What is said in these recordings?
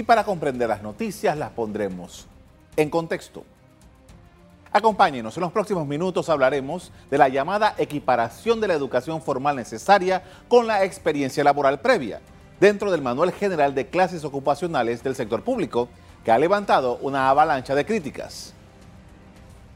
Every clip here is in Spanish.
y para comprender las noticias las pondremos en contexto. Acompáñenos, en los próximos minutos hablaremos de la llamada equiparación de la educación formal necesaria con la experiencia laboral previa dentro del Manual General de Clases Ocupacionales del Sector Público, que ha levantado una avalancha de críticas.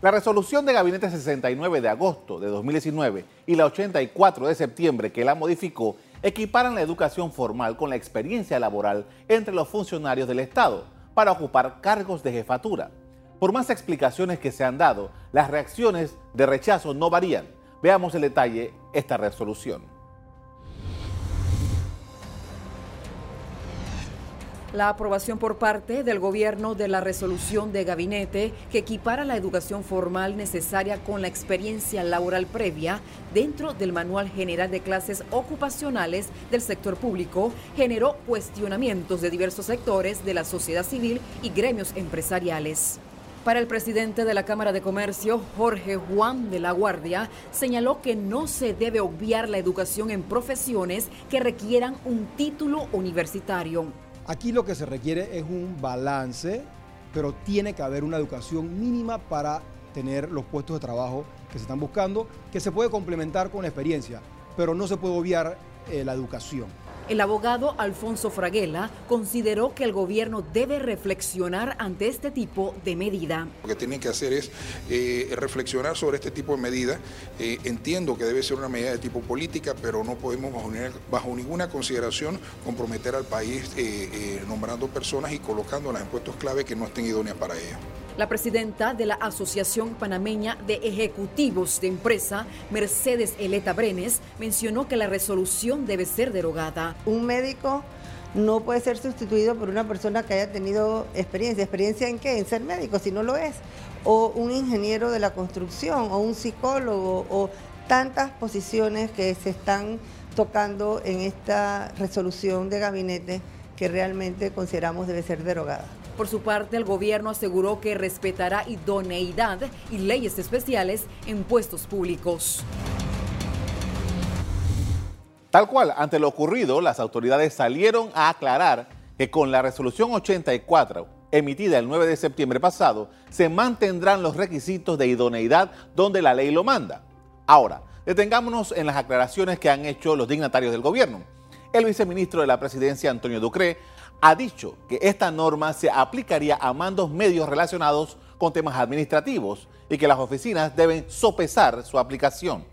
La resolución de Gabinete 69 de agosto de 2019 y la 84 de septiembre que la modificó equiparan la educación formal con la experiencia laboral entre los funcionarios del Estado para ocupar cargos de jefatura. Por más explicaciones que se han dado, las reacciones de rechazo no varían. Veamos el detalle esta resolución. La aprobación por parte del gobierno de la resolución de gabinete que equipara la educación formal necesaria con la experiencia laboral previa dentro del Manual General de Clases Ocupacionales del Sector Público generó cuestionamientos de diversos sectores de la sociedad civil y gremios empresariales. Para el presidente de la Cámara de Comercio, Jorge Juan de la Guardia, señaló que no se debe obviar la educación en profesiones que requieran un título universitario. Aquí lo que se requiere es un balance, pero tiene que haber una educación mínima para tener los puestos de trabajo que se están buscando, que se puede complementar con la experiencia, pero no se puede obviar eh, la educación. El abogado Alfonso Fraguela consideró que el gobierno debe reflexionar ante este tipo de medida. Lo que tienen que hacer es eh, reflexionar sobre este tipo de medida. Eh, entiendo que debe ser una medida de tipo política, pero no podemos bajo, ninguna consideración comprometer al país eh, nombrando personas y colocándolas en puestos clave que no estén idóneas para ello. La presidenta de la Asociación Panameña de Ejecutivos de Empresa, Mercedes Eleta Brenes, mencionó que la resolución debe ser derogada. Un médico no puede ser sustituido por una persona que haya tenido experiencia. ¿Experiencia en qué? En ser médico, si no lo es. O un ingeniero de la construcción, o un psicólogo, o tantas posiciones que se están tocando en esta resolución de gabinete que realmente consideramos debe ser derogada. Por su parte, el gobierno aseguró que respetará idoneidad y leyes especiales en puestos públicos. Tal cual, ante lo ocurrido, las autoridades salieron a aclarar que con la resolución 84 emitida el 9 de septiembre pasado, se mantendrán los requisitos de idoneidad donde la ley lo manda. Ahora, detengámonos en las aclaraciones que han hecho los dignatarios del gobierno. El viceministro de la presidencia, Antonio Ducré, ha dicho que esta norma se aplicaría a mandos medios relacionados con temas administrativos y que las oficinas deben sopesar su aplicación.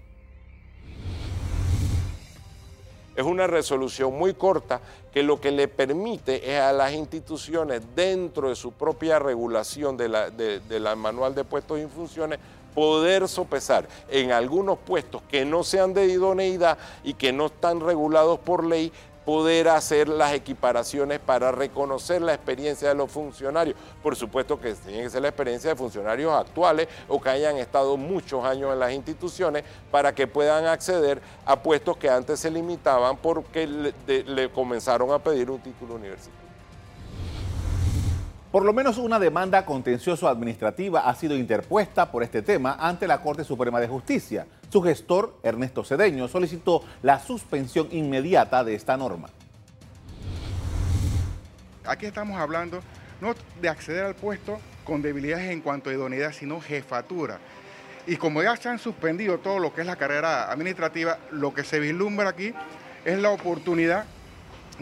Es una resolución muy corta que lo que le permite es a las instituciones dentro de su propia regulación de la, manual de puestos y funciones poder sopesar en algunos puestos que no sean de idoneidad y que no están regulados por ley poder hacer las equiparaciones para reconocer la experiencia de los funcionarios. Por supuesto que tiene que ser la experiencia de funcionarios actuales o que hayan estado muchos años en las instituciones para que puedan acceder a puestos que antes se limitaban porque le, comenzaron a pedir un título universitario. Por lo menos una demanda contencioso administrativa ha sido interpuesta por este tema ante la Corte Suprema de Justicia. Su gestor, Ernesto Cedeño, solicitó la suspensión inmediata de esta norma. Aquí estamos hablando no de acceder al puesto con debilidades en cuanto a idoneidad, sino jefatura. Y como ya se han suspendido todo lo que es la carrera administrativa, lo que se vislumbra aquí es la oportunidad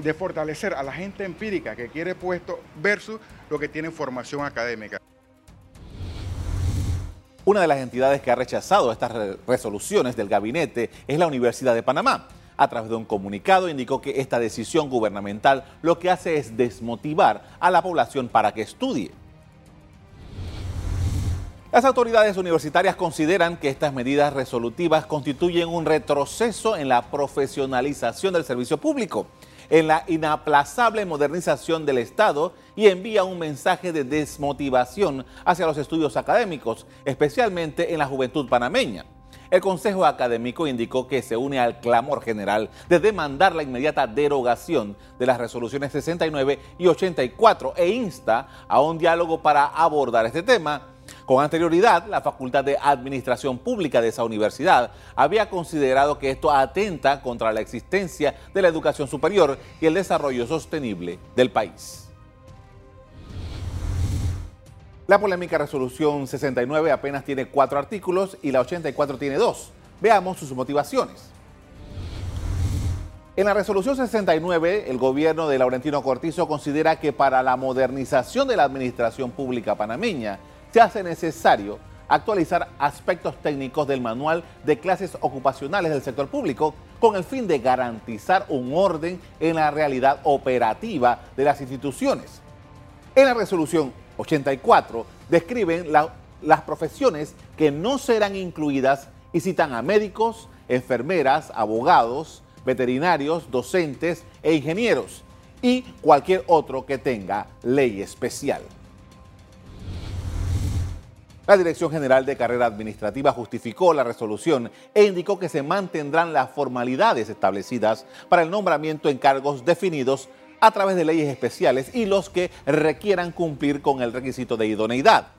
de fortalecer a la gente empírica que quiere puesto versus lo que tiene formación académica. Una de las entidades que ha rechazado estas resoluciones del gabinete es la Universidad de Panamá. A través de un comunicado indicó que esta decisión gubernamental lo que hace es desmotivar a la población para que estudie. Las autoridades universitarias consideran que estas medidas resolutivas constituyen un retroceso en la profesionalización del servicio público en la inaplazable modernización del Estado y envía un mensaje de desmotivación hacia los estudios académicos, especialmente en la juventud panameña. El Consejo Académico indicó que se une al clamor general de demandar la inmediata derogación de las resoluciones 69 y 84 e insta a un diálogo para abordar este tema con anterioridad, la Facultad de Administración Pública de esa universidad había considerado que esto atenta contra la existencia de la educación superior y el desarrollo sostenible del país. La polémica resolución 69 apenas tiene cuatro artículos y la 84 tiene dos. Veamos sus motivaciones. En la resolución 69, el gobierno de Laurentino Cortizo considera que para la modernización de la administración pública panameña se hace necesario actualizar aspectos técnicos del manual de clases ocupacionales del sector público con el fin de garantizar un orden en la realidad operativa de las instituciones. En la resolución 84 describen las profesiones que no serán incluidas y citan a médicos, enfermeras, abogados, veterinarios, docentes e ingenieros y cualquier otro que tenga ley especial. La Dirección General de Carrera Administrativa justificó la resolución e indicó que se mantendrán las formalidades establecidas para el nombramiento en cargos definidos a través de leyes especiales y los que requieran cumplir con el requisito de idoneidad.